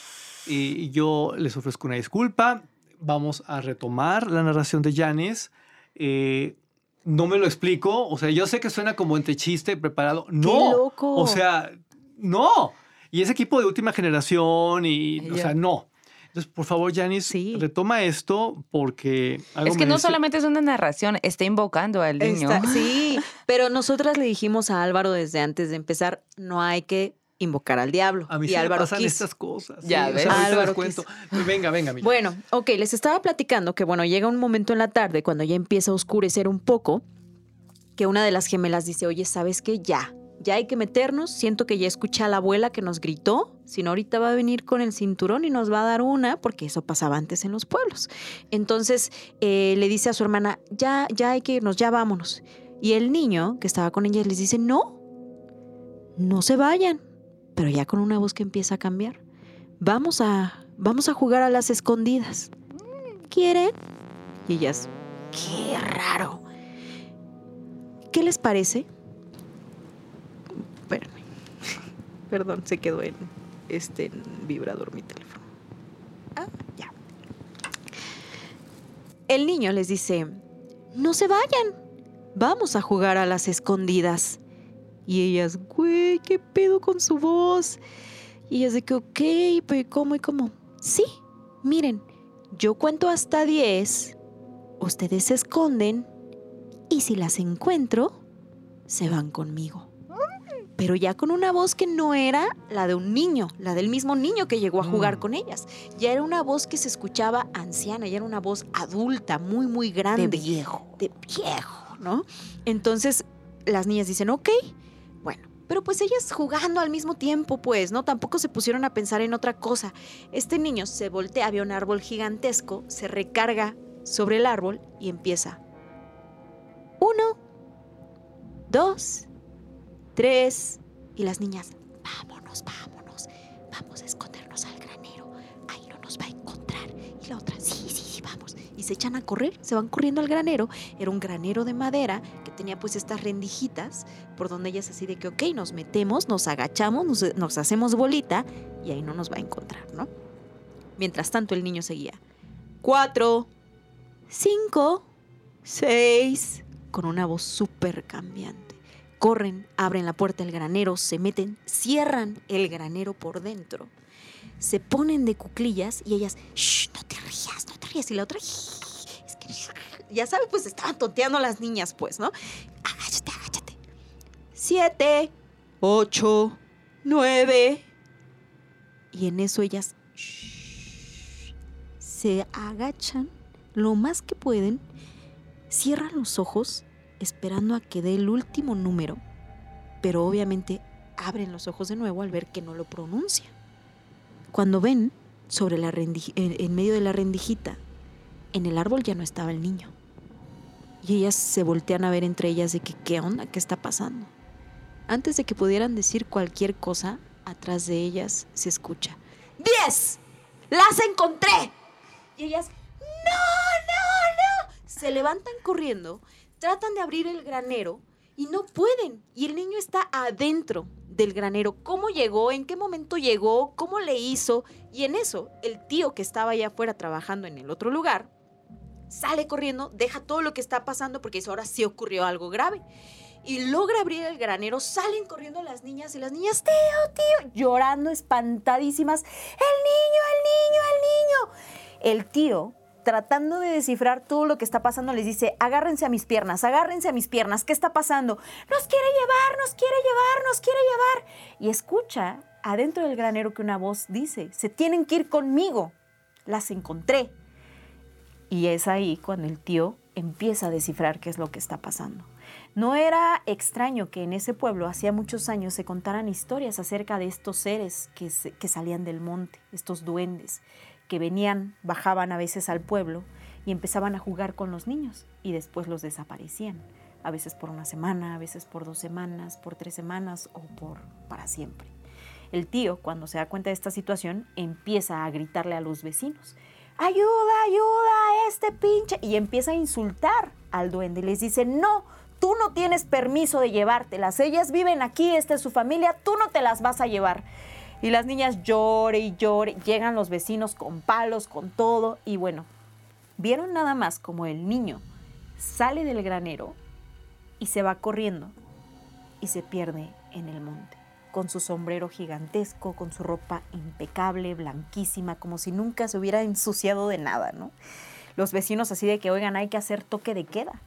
Y yo les ofrezco una disculpa. Vamos a retomar la narración de Janis. Eh, no me lo explico. O sea, yo sé que suena como entre chiste preparado. No. loco! O sea, no. Y ese equipo de última generación y, o sea, no. Entonces, por favor, Janice, Sí. retoma esto porque algo Es que no dice- solamente es una narración, está invocando al niño. Está- sí, pero nosotras le dijimos a Álvaro desde antes de empezar, no hay que invocar al diablo. A mí y sí me Álvaro pasan quiso. estas cosas. Ya sí, o ves. sea, Álvaro cuento. Venga, venga, mi Bueno, ok, les estaba platicando que, bueno, llega un momento en la tarde cuando ya empieza a oscurecer un poco, que una de las gemelas dice, oye, ¿sabes qué? Ya, ya hay que meternos. Siento que ya escuché a la abuela que nos gritó, si no ahorita va a venir con el cinturón y nos va a dar una, porque eso pasaba antes en los pueblos. Entonces eh, le dice a su hermana, ya, ya hay que irnos, ya vámonos. Y el niño que estaba con ella les dice, no, no se vayan, pero ya con una voz que empieza a cambiar. Vamos a, vamos a jugar a las escondidas. ¿Quieren? Y ellas, qué raro. ¿Qué les parece? Perdón, se quedó en este vibrador mi teléfono. Ah, ya. El niño les dice, no se vayan, vamos a jugar a las escondidas. Y ellas, güey, ¿qué pedo con su voz? Y ellas de que, ok, pero ¿cómo y cómo? Sí, miren, yo cuento hasta 10, ustedes se esconden y si las encuentro, se van conmigo. Pero ya con una voz que no era la de un niño, la del mismo niño que llegó a jugar Mm. con ellas. Ya era una voz que se escuchaba anciana, ya era una voz adulta, muy, muy grande viejo. de viejo, ¿no? Entonces las niñas dicen, ok, bueno, pero pues ellas jugando al mismo tiempo, pues, ¿no? Tampoco se pusieron a pensar en otra cosa. Este niño se voltea, había un árbol gigantesco, se recarga sobre el árbol y empieza. Uno, dos, tres, y las niñas, vámonos, vámonos, vamos a escondernos al granero, ahí no nos va a encontrar. Y la otra, sí, sí, sí, vamos. Y se echan a correr, se van corriendo al granero. Era un granero de madera que tenía pues estas rendijitas por donde ellas así de que, ok, nos metemos, nos agachamos, nos, nos hacemos bolita y ahí no nos va a encontrar, ¿no? Mientras tanto el niño seguía. Cuatro, cinco, seis, con una voz súper cambiante. Corren, abren la puerta del granero, se meten, cierran el granero por dentro. Se ponen de cuclillas y ellas, shh, no te rías, no te rías. Y la otra, "Jiji, es que, ya sabes, pues estaban tonteando las niñas, pues, ¿no? Agáchate, agáchate. Siete, ocho, nueve. Y en eso ellas shh, se agachan lo más que pueden, cierran los ojos esperando a que dé el último número, pero obviamente abren los ojos de nuevo al ver que no lo pronuncia. Cuando ven sobre la en medio de la rendijita, en el árbol ya no estaba el niño. Y ellas se voltean a ver entre ellas de que qué onda, qué está pasando. Antes de que pudieran decir cualquier cosa, atrás de ellas se escucha. ¡Diez! ¡Las encontré! Y ellas, ¡no, no, no! Se levantan corriendo, tratan de abrir el granero y no pueden. Y el niño está adentro del granero. ¿Cómo llegó? ¿En qué momento llegó? ¿Cómo le hizo? Y en eso, el tío que estaba allá afuera trabajando en el otro lugar, sale corriendo, deja todo lo que está pasando porque dice, ahora sí ocurrió algo grave. Y logra abrir el granero, salen corriendo las niñas y las niñas, tío, tío, llorando espantadísimas. El niño, el niño, el niño. El tío, tratando de descifrar todo lo que está pasando, les dice, agárrense a mis piernas, agárrense a mis piernas, ¿qué está pasando? Nos quiere llevar, nos quiere llevar, nos quiere llevar. Y escucha adentro del granero que una voz dice, se tienen que ir conmigo. Las encontré. Y es ahí cuando el tío empieza a descifrar qué es lo que está pasando. No era extraño que en ese pueblo hacía muchos años se contaran historias acerca de estos seres que, que salían del monte, estos duendes, que venían, bajaban a veces al pueblo y empezaban a jugar con los niños y después los desaparecían, a veces por una semana, a veces por dos semanas, por tres semanas o por para siempre. El tío, cuando se da cuenta de esta situación, empieza a gritarle a los vecinos, ayuda, ayuda a este pinche, y empieza a insultar al duende les dice, no, tú no tienes permiso de llevártelas, ellas viven aquí, esta es su familia, tú no te las vas a llevar. Y las niñas llore y llore, llegan los vecinos con palos, con todo, y bueno, vieron nada más como el niño sale del granero y se va corriendo y se pierde en el monte. con su sombrero gigantesco, con su ropa impecable, blanquísima, como si nunca se hubiera ensuciado de nada, ¿no? Los vecinos así de que, oigan, hay que hacer toque de queda.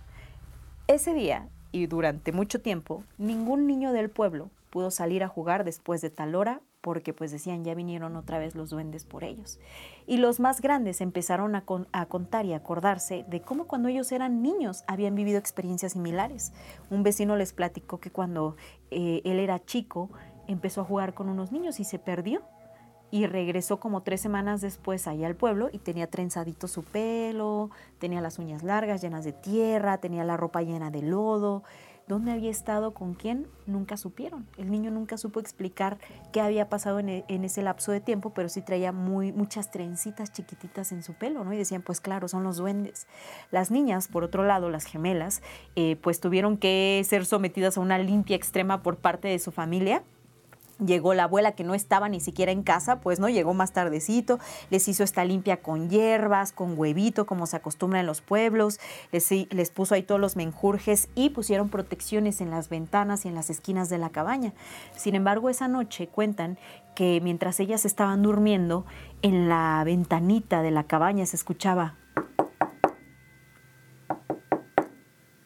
Ese día y durante mucho tiempo, ningún niño del pueblo pudo salir a jugar después de tal hora porque pues decían ya vinieron otra vez los duendes por ellos. Y los más grandes empezaron a, contar y acordarse de cómo cuando ellos eran niños habían vivido experiencias similares. Un vecino les platicó que cuando eh, él era chico empezó a jugar con unos niños y se perdió. Y regresó como tres semanas después allá al pueblo y tenía trenzadito su pelo, tenía las uñas largas llenas de tierra, tenía la ropa llena de lodo ¿Dónde había estado? ¿Con quién? Nunca supieron. El niño nunca supo explicar qué había pasado en, e, ese lapso de tiempo, pero sí traía muy, muchas trencitas chiquititas en su pelo, ¿no? Y decían, pues claro, son los duendes. Las niñas, por otro lado, las gemelas, eh, pues tuvieron que ser sometidas a una limpia extrema por parte de su familia Llegó la abuela que no estaba ni siquiera en casa, pues no, llegó más tardecito, les hizo esta limpia con hierbas, con huevito, como se acostumbra en los pueblos, les, les, puso ahí todos los menjurjes y pusieron protecciones en las ventanas y en las esquinas de la cabaña. Sin embargo, esa noche cuentan que mientras ellas estaban durmiendo, en la ventanita de la cabaña se escuchaba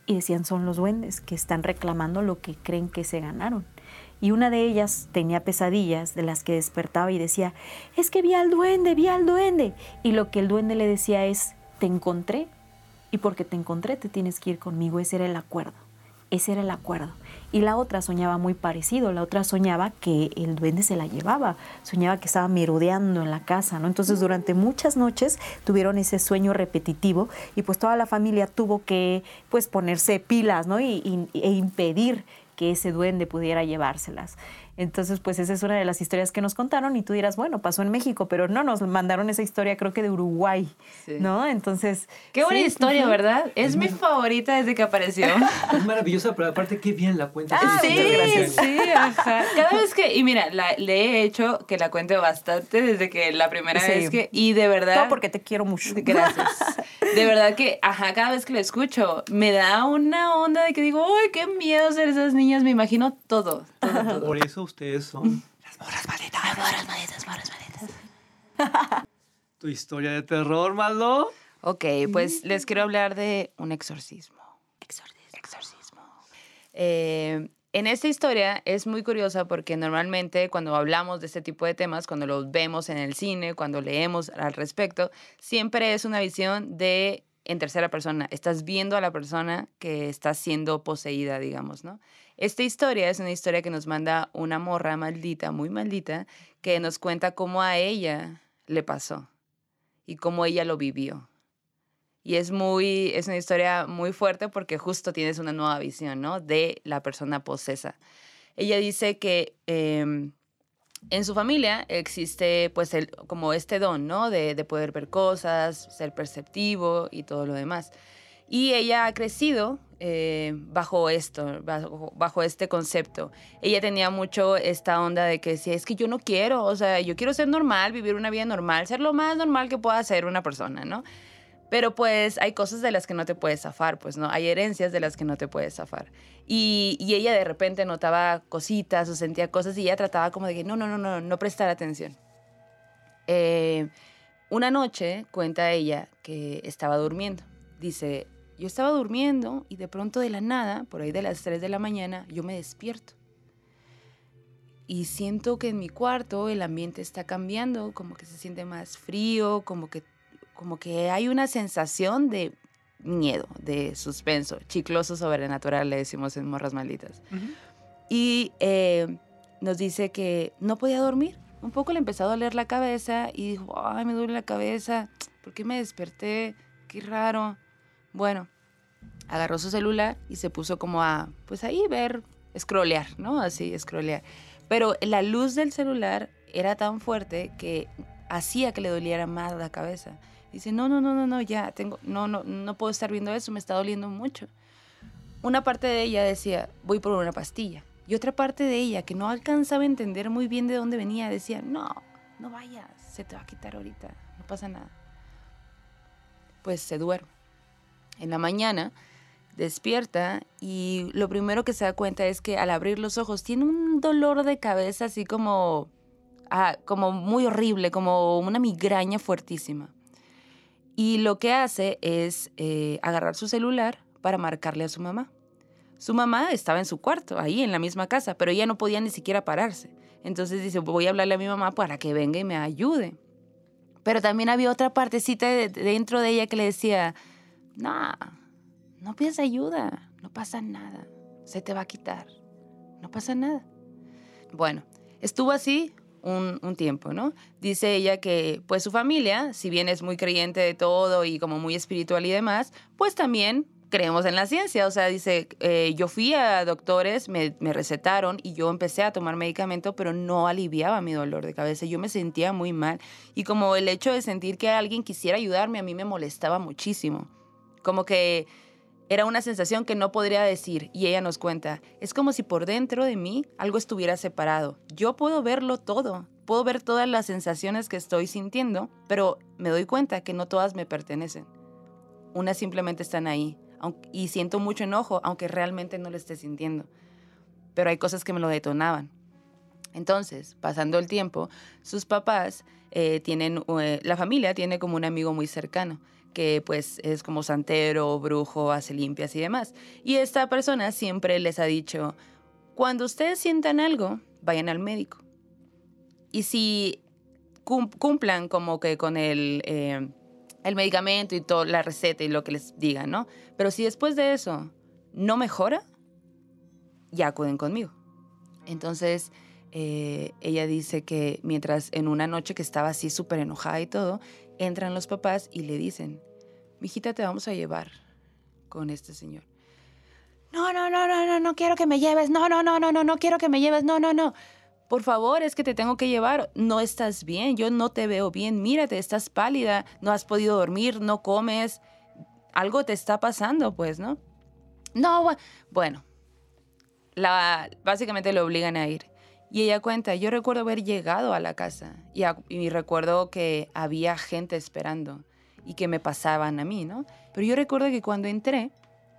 y decían son los duendes que están reclamando lo que creen que se ganaron y una de ellas tenía pesadillas de las que despertaba y decía, es que vi al duende, vi al duende. Y lo que el duende le decía es, te encontré y porque te encontré te tienes que ir conmigo. Ese era el acuerdo, ese era el acuerdo. Y la otra soñaba muy parecido, la otra soñaba que el duende se la llevaba, soñaba que estaba merodeando en la casa, ¿no? Entonces durante muchas noches tuvieron ese sueño repetitivo y pues toda la familia tuvo que pues ponerse pilas, ¿no? Y, e impedir que ese duende pudiera llevárselas. Entonces, pues esa es una de las historias que nos contaron y tú dirás, bueno, pasó en México, pero no, nos mandaron esa historia creo que de Uruguay, ¿no? Entonces... Qué buena historia, ¿verdad? Es, mi favorita desde que apareció. Es maravillosa, pero aparte qué bien la cuenta. Ah, sí, sí, ajá. Cada vez que, y mira, le he hecho que la cuente bastante desde que la primera vez que, y de verdad... Todo porque te quiero mucho. Gracias. De verdad que, ajá, cada vez que la escucho, me da una onda de que digo, uy, qué miedo ser esas niñas, me imagino todo, todo, todo. Por eso ustedes son las morras malditas. Las morras malditas, morras malditas. ¿Tu historia de terror, Maldo? Ok, pues les quiero hablar de un exorcismo. Exorcismo. Exorcismo. Eh, en esta historia es muy curiosa porque normalmente cuando hablamos de este tipo de temas, cuando los vemos en el cine, cuando leemos al respecto, siempre es una visión de en tercera persona. Estás viendo a la persona que está siendo poseída, digamos, ¿no? Esta historia es una historia que nos manda una morra maldita, muy maldita, que nos cuenta cómo a ella le pasó y cómo ella lo vivió. Y es muy, es una historia muy fuerte porque justo tienes una nueva visión, ¿no? De la persona posesa. Ella dice que em, en su familia existe pues el, como este don, ¿no? De, de poder ver cosas, ser perceptivo y todo lo demás. Y ella ha crecido eh, bajo esto, bajo, este concepto. Ella tenía mucho esta onda de que decía, es que yo no quiero, o sea, yo quiero ser normal, vivir una vida normal, ser lo más normal que pueda ser una persona, ¿no? Pero pues hay cosas de las que no te puedes zafar, pues no, hay herencias de las que no te puedes zafar. Y, ella de repente notaba cositas o sentía cosas y ella trataba como de que no, no, no, no, no prestar atención. Eh, una noche cuenta ella que estaba durmiendo. Dice, yo estaba durmiendo y de pronto de la nada, por ahí de las 3 de la mañana, yo me despierto. Y siento que en mi cuarto el ambiente está cambiando, como que se siente más frío, como que, como que hay una sensación de miedo, de suspenso, chicloso sobrenatural, le decimos en Morras Malditas. Y eh, nos dice que no podía dormir. Un poco le empezó a doler la cabeza y dijo, ay, me duele la cabeza, ¿por qué me desperté? Qué raro. Bueno, agarró su celular y se puso como a, pues ahí ver, scrollear, ¿no? Así, scrollear. Pero la luz del celular era tan fuerte que hacía que le doliera más la cabeza. Dice, no, no, no, no, no, ya tengo, no, no, no puedo estar viendo eso, me está doliendo mucho. Una parte de ella decía, voy por una pastilla. Y otra parte de ella, que no alcanzaba a entender muy bien de dónde venía, decía, no, no vayas, se te va a quitar ahorita, no pasa nada. Pues se duerme. En la mañana despierta y lo primero que se da cuenta es que al abrir los ojos tiene un dolor de cabeza así como, ah, como muy horrible, como una migraña fuertísima. Y lo que hace es eh, agarrar su celular para marcarle a su mamá. Su mamá estaba en su cuarto, ahí en la misma casa, pero ella no podía ni siquiera pararse. Entonces dice, voy a hablarle a mi mamá para que venga y me ayude. Pero también había otra partecita dentro de ella que le decía, no, no pidas ayuda, no pasa nada, se te va a quitar, no pasa nada. Bueno, estuvo así un, un, tiempo, ¿no? Dice ella que pues su familia, si bien es muy creyente de todo y como muy espiritual y demás, pues también creemos en la ciencia. O sea, dice, eh, yo fui a doctores, me, me, recetaron y yo empecé a tomar medicamento, pero no aliviaba mi dolor de cabeza. Yo me sentía muy mal. Y como el hecho de sentir que alguien quisiera ayudarme, a mí me molestaba muchísimo. Como que era una sensación que no podría decir. Y ella nos cuenta, es como si por dentro de mí algo estuviera separado. Yo puedo verlo todo. Puedo ver todas las sensaciones que estoy sintiendo, pero me doy cuenta que no todas me pertenecen. Unas simplemente están ahí, y siento mucho enojo, aunque realmente no lo esté sintiendo. Pero hay cosas que me lo detonaban. Entonces, pasando el tiempo, sus papás eh, tienen, eh, la familia tiene como un amigo muy cercano, que pues es como santero, brujo, hace limpias y demás. Y esta persona siempre les ha dicho, cuando ustedes sientan algo, vayan al médico. Y si cumplan como que con el... Eh, el medicamento y toda la receta y lo que les digan, ¿no? Pero si después de eso no mejora, ya acuden conmigo. Entonces, eh, ella dice que mientras en una noche que estaba así súper enojada y todo, entran los papás y le dicen, mijita, te vamos a llevar con este señor. No, no, no, no, no, no quiero que me lleves. No, no, no, no, no, no quiero que me lleves. No, no, no por favor, es que te tengo que llevar, no estás bien, yo no te veo bien, mírate, estás pálida, no has podido dormir, no comes, algo te está pasando, pues, ¿no? No, bueno, la, básicamente le obligan a ir. Y ella cuenta, yo recuerdo haber llegado a la casa y, y recuerdo que había gente esperando y que me pasaban a mí, ¿no? Pero yo recuerdo que cuando entré,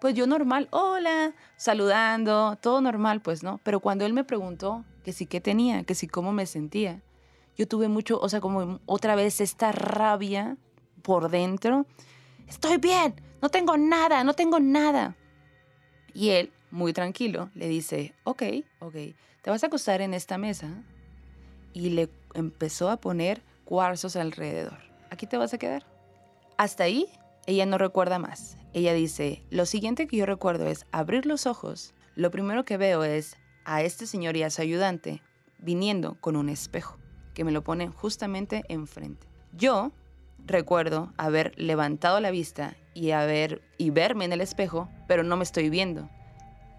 pues yo normal, hola, saludando, todo normal, pues, ¿no? Pero cuando él me preguntó que sí que tenía, que sí cómo me sentía. Yo tuve mucho, o sea, como otra vez esta rabia por dentro. Estoy bien, no tengo nada, no tengo nada. Y él, muy tranquilo, le dice, ok, ok, te vas a acostar en esta mesa. Y le empezó a poner cuarzos alrededor. Aquí te vas a quedar. Hasta ahí, ella no recuerda más. Ella dice, lo siguiente que yo recuerdo es abrir los ojos. Lo primero que veo es a este señor y a su ayudante viniendo con un espejo que me lo pone justamente enfrente. Yo recuerdo haber levantado la vista y, haber, y verme en el espejo, pero no me estoy viendo.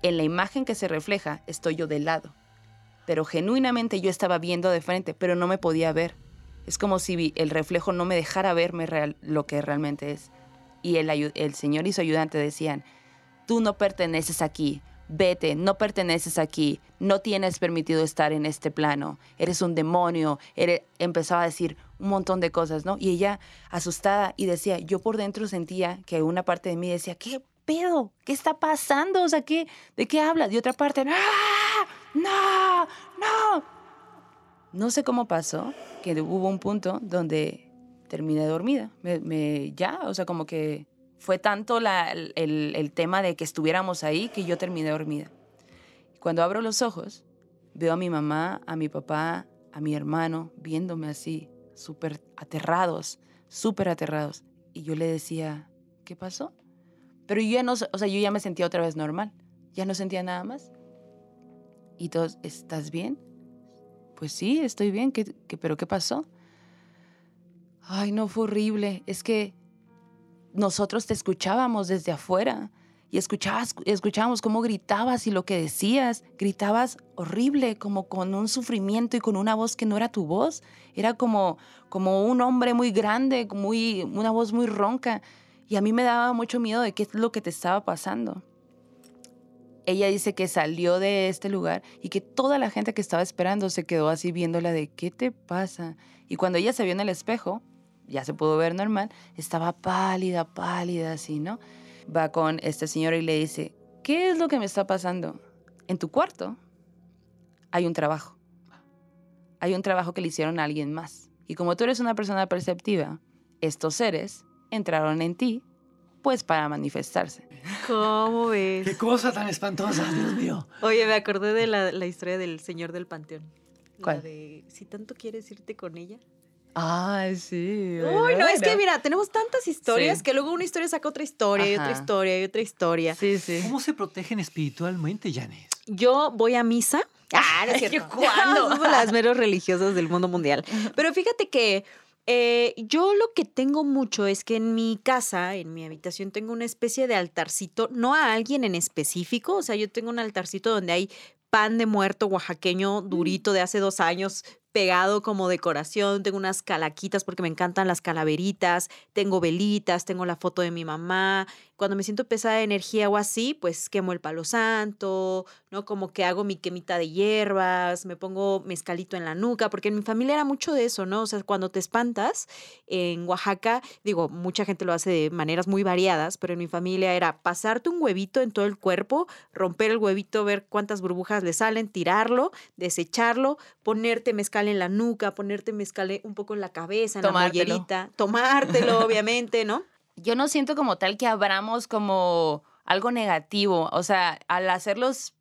En la imagen que se refleja estoy yo de lado, pero genuinamente yo estaba viendo de frente, pero no me podía ver. Es como si el reflejo no me dejara verme lo que realmente es. Y el, señor y su ayudante decían, tú no perteneces aquí, vete, no perteneces aquí, no tienes permitido estar en este plano, eres un demonio, empezaba a decir un montón de cosas, ¿no? Y ella asustada y decía, yo por dentro sentía que una parte de mí decía, ¿qué pedo? ¿Qué está pasando? O sea, ¿qué, ¿de qué hablas? Y otra parte, ¡no! ¡No! ¡No! No sé cómo pasó, que hubo un punto donde terminé dormida, me, ya, o sea, como que fue tanto el, tema de que estuviéramos ahí que yo terminé dormida. Cuando abro los ojos, veo a mi mamá, a mi papá, a mi hermano viéndome así, súper aterrados, súper aterrados. Y yo le decía, ¿qué pasó? Pero yo ya no, o sea, yo ya me sentía otra vez normal, ya no sentía nada más. Y todos, ¿estás bien? Pues sí, estoy bien, ¿Qué, pero qué pasó? Ay, no, fue horrible. Es que nosotros te escuchábamos desde afuera y escuchabas, escuchábamos cómo gritabas y lo que decías. Gritabas horrible, como con un sufrimiento y con una voz que no era tu voz. Era como, como un hombre muy grande, muy, una voz muy ronca. Y a mí me daba mucho miedo de qué es lo que te estaba pasando. Ella dice que salió de este lugar y que toda la gente que estaba esperando se quedó así viéndola de ¿qué te pasa? Y cuando ella se vio en el espejo, ya se pudo ver normal, estaba pálida, pálida, así, ¿no? Va con esta señora y le dice, ¿qué es lo que me está pasando? En tu cuarto hay un trabajo. Hay un trabajo que le hicieron a alguien más. Y como tú eres una persona perceptiva, estos seres entraron en ti, pues para manifestarse. ¿Cómo ves? ¡Qué cosa tan espantosa, Dios mío! Oye, me acordé de la, la historia del señor del panteón. La ¿Cuál? de si tanto quieres irte con ella. Ay, sí. Uy, no, es que mira, tenemos tantas historias Sí. que luego una historia saca otra historia y otra historia y otra historia. Sí, sí. ¿Cómo se protegen espiritualmente, Janis? Yo voy a misa. Ah, no es cierto. ¿cuándo? Somos las menos religiosas del mundo mundial. Pero fíjate que eh, yo lo que tengo mucho es que en mi casa, en mi habitación, tengo una especie de altarcito, no a alguien en específico, o sea, yo tengo un altarcito donde hay pan de muerto oaxaqueño durito de hace dos años pegado como decoración, tengo unas calaquitas porque me encantan las calaveritas, tengo velitas, tengo la foto de mi mamá. Cuando me siento pesada de energía o así, pues quemo el palo santo, ¿no? Como que hago mi quemita de hierbas, me pongo mezcalito en la nuca, porque en mi familia era mucho de eso, ¿no? O sea, cuando te espantas en Oaxaca, digo, mucha gente lo hace de maneras muy variadas, pero en mi familia era pasarte un huevito en todo el cuerpo, romper el huevito, ver cuántas burbujas le salen, tirarlo, desecharlo, ponerte mezcal en la nuca, ponerte mezcal un poco en la cabeza, en Tomártelo. la mollerita, tomártelo, obviamente, ¿no? Yo no siento como tal que abramos como algo negativo. O sea, al hacerlos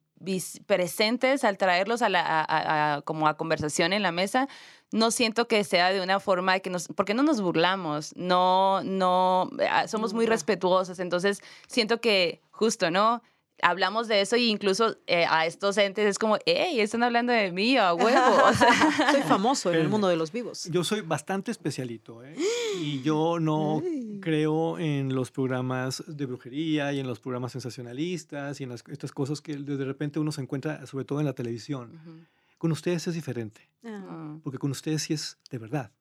presentes, al traerlos a la, a- como a conversación en la mesa, no siento que sea de una forma que nos, porque no nos burlamos, no, no, ah, somos muy respetuosos, entonces siento que justo, ¿no? Hablamos de eso y incluso eh, a estos entes es como, hey, están hablando de mí, a huevo. O sea, Soy famoso en el Espérame. mundo de los vivos. Yo soy bastante especialito, ¿eh? Y yo no Ay. creo en los programas de brujería y en los programas sensacionalistas y en las- estas cosas que de repente uno se encuentra, sobre todo en la televisión. Ujú. Con ustedes es diferente, Ah. Ah. porque con ustedes sí es de verdad.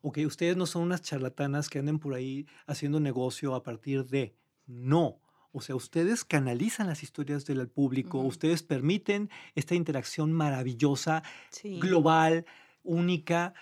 O que ustedes no son unas charlatanas que anden por ahí haciendo negocio a partir de. No. O sea, ustedes canalizan las historias del público, ustedes permiten esta interacción maravillosa Sí. global, única.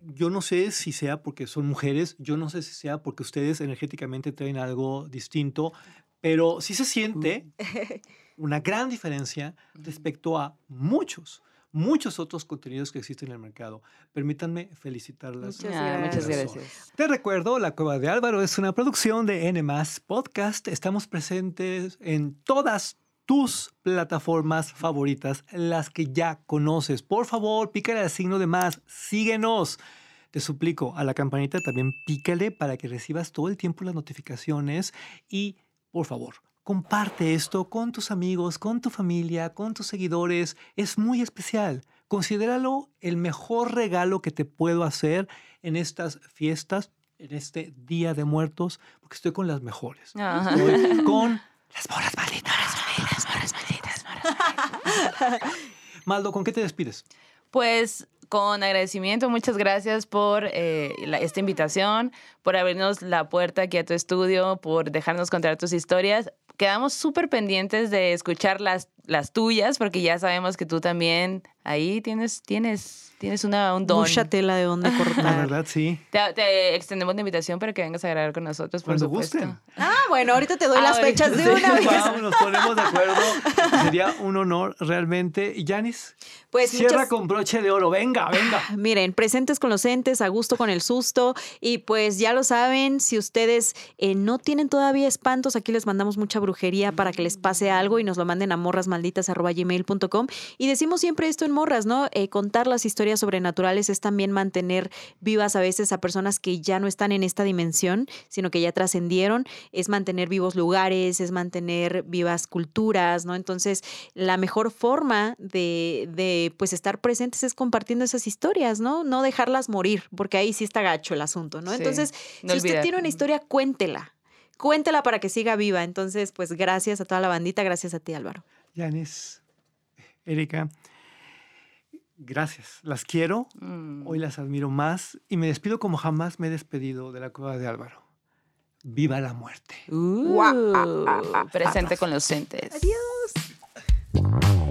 Yo no sé si sea porque son mujeres, yo no sé si sea porque ustedes energéticamente traen algo distinto, pero sí se siente una gran diferencia respecto a muchos, muchos otros contenidos que existen en el mercado. Permítanme felicitarlas. Muchas Ah, muchas gracias. gracias. Te recuerdo, La Cueva de Álvaro es una producción de N Podcast. Estamos presentes en todas tus plataformas favoritas, las que ya conoces. Por favor, pícale al signo de más, síguenos. Te suplico, a la campanita también pícale para que recibas todo el tiempo las notificaciones y, por favor, comparte esto con tus amigos, con tu familia, con tus seguidores. Es muy especial. Considéralo el mejor regalo que te puedo hacer en estas fiestas, en este Día de Muertos, porque estoy con las mejores. Ajá. Estoy con las moras malditas. Maldo, ¿con qué te despides? Pues con agradecimiento, muchas gracias por eh, la- esta invitación, por abrirnos la puerta aquí a tu estudio, por dejarnos contar tus historias. Quedamos súper pendientes de escuchar las, las tuyas, porque ya sabemos que tú también ahí tienes, tienes, tienes una, un don. Mucha tela de dónde La cortar. verdad, sí. Te, te extendemos la invitación para que vengas a grabar con nosotros, por Cuando supuesto. gusten. Ah, bueno, ahorita te doy Ah, las ahorita fechas de sí. una vez. Vamos, nos ponemos de acuerdo. Sería un honor realmente. Y Yanis, Pues cierra muchas- con broche de oro. Venga, venga. Miren, presentes con los entes, a gusto con el susto. Y pues ya lo saben, si ustedes eh, no tienen todavía espantos, aquí les mandamos mucha brujería para que les pase algo y nos lo manden a morrasmalditas.gmail.com. Y decimos siempre esto en Morras, ¿no? Eh, contar las historias sobrenaturales es también mantener vivas a veces a personas que ya no están en esta dimensión, sino que ya trascendieron. Es mantener vivos lugares, es mantener vivas culturas, ¿no? Entonces, la mejor forma de, de, pues estar presentes es compartiendo esas historias, ¿no? No dejarlas morir, porque ahí sí está gacho el asunto, ¿no? Sí, Entonces, no si usted tiene una historia, cuéntela. Cuéntela para que siga viva. Entonces, pues gracias a toda la bandita, gracias a ti, Álvaro. Yanis, Erika, gracias. Las quiero. Mm. Hoy las admiro más y me despido como jamás me he despedido de la cueva de Álvaro. Viva la muerte. Uh, presente con los entes. Adiós.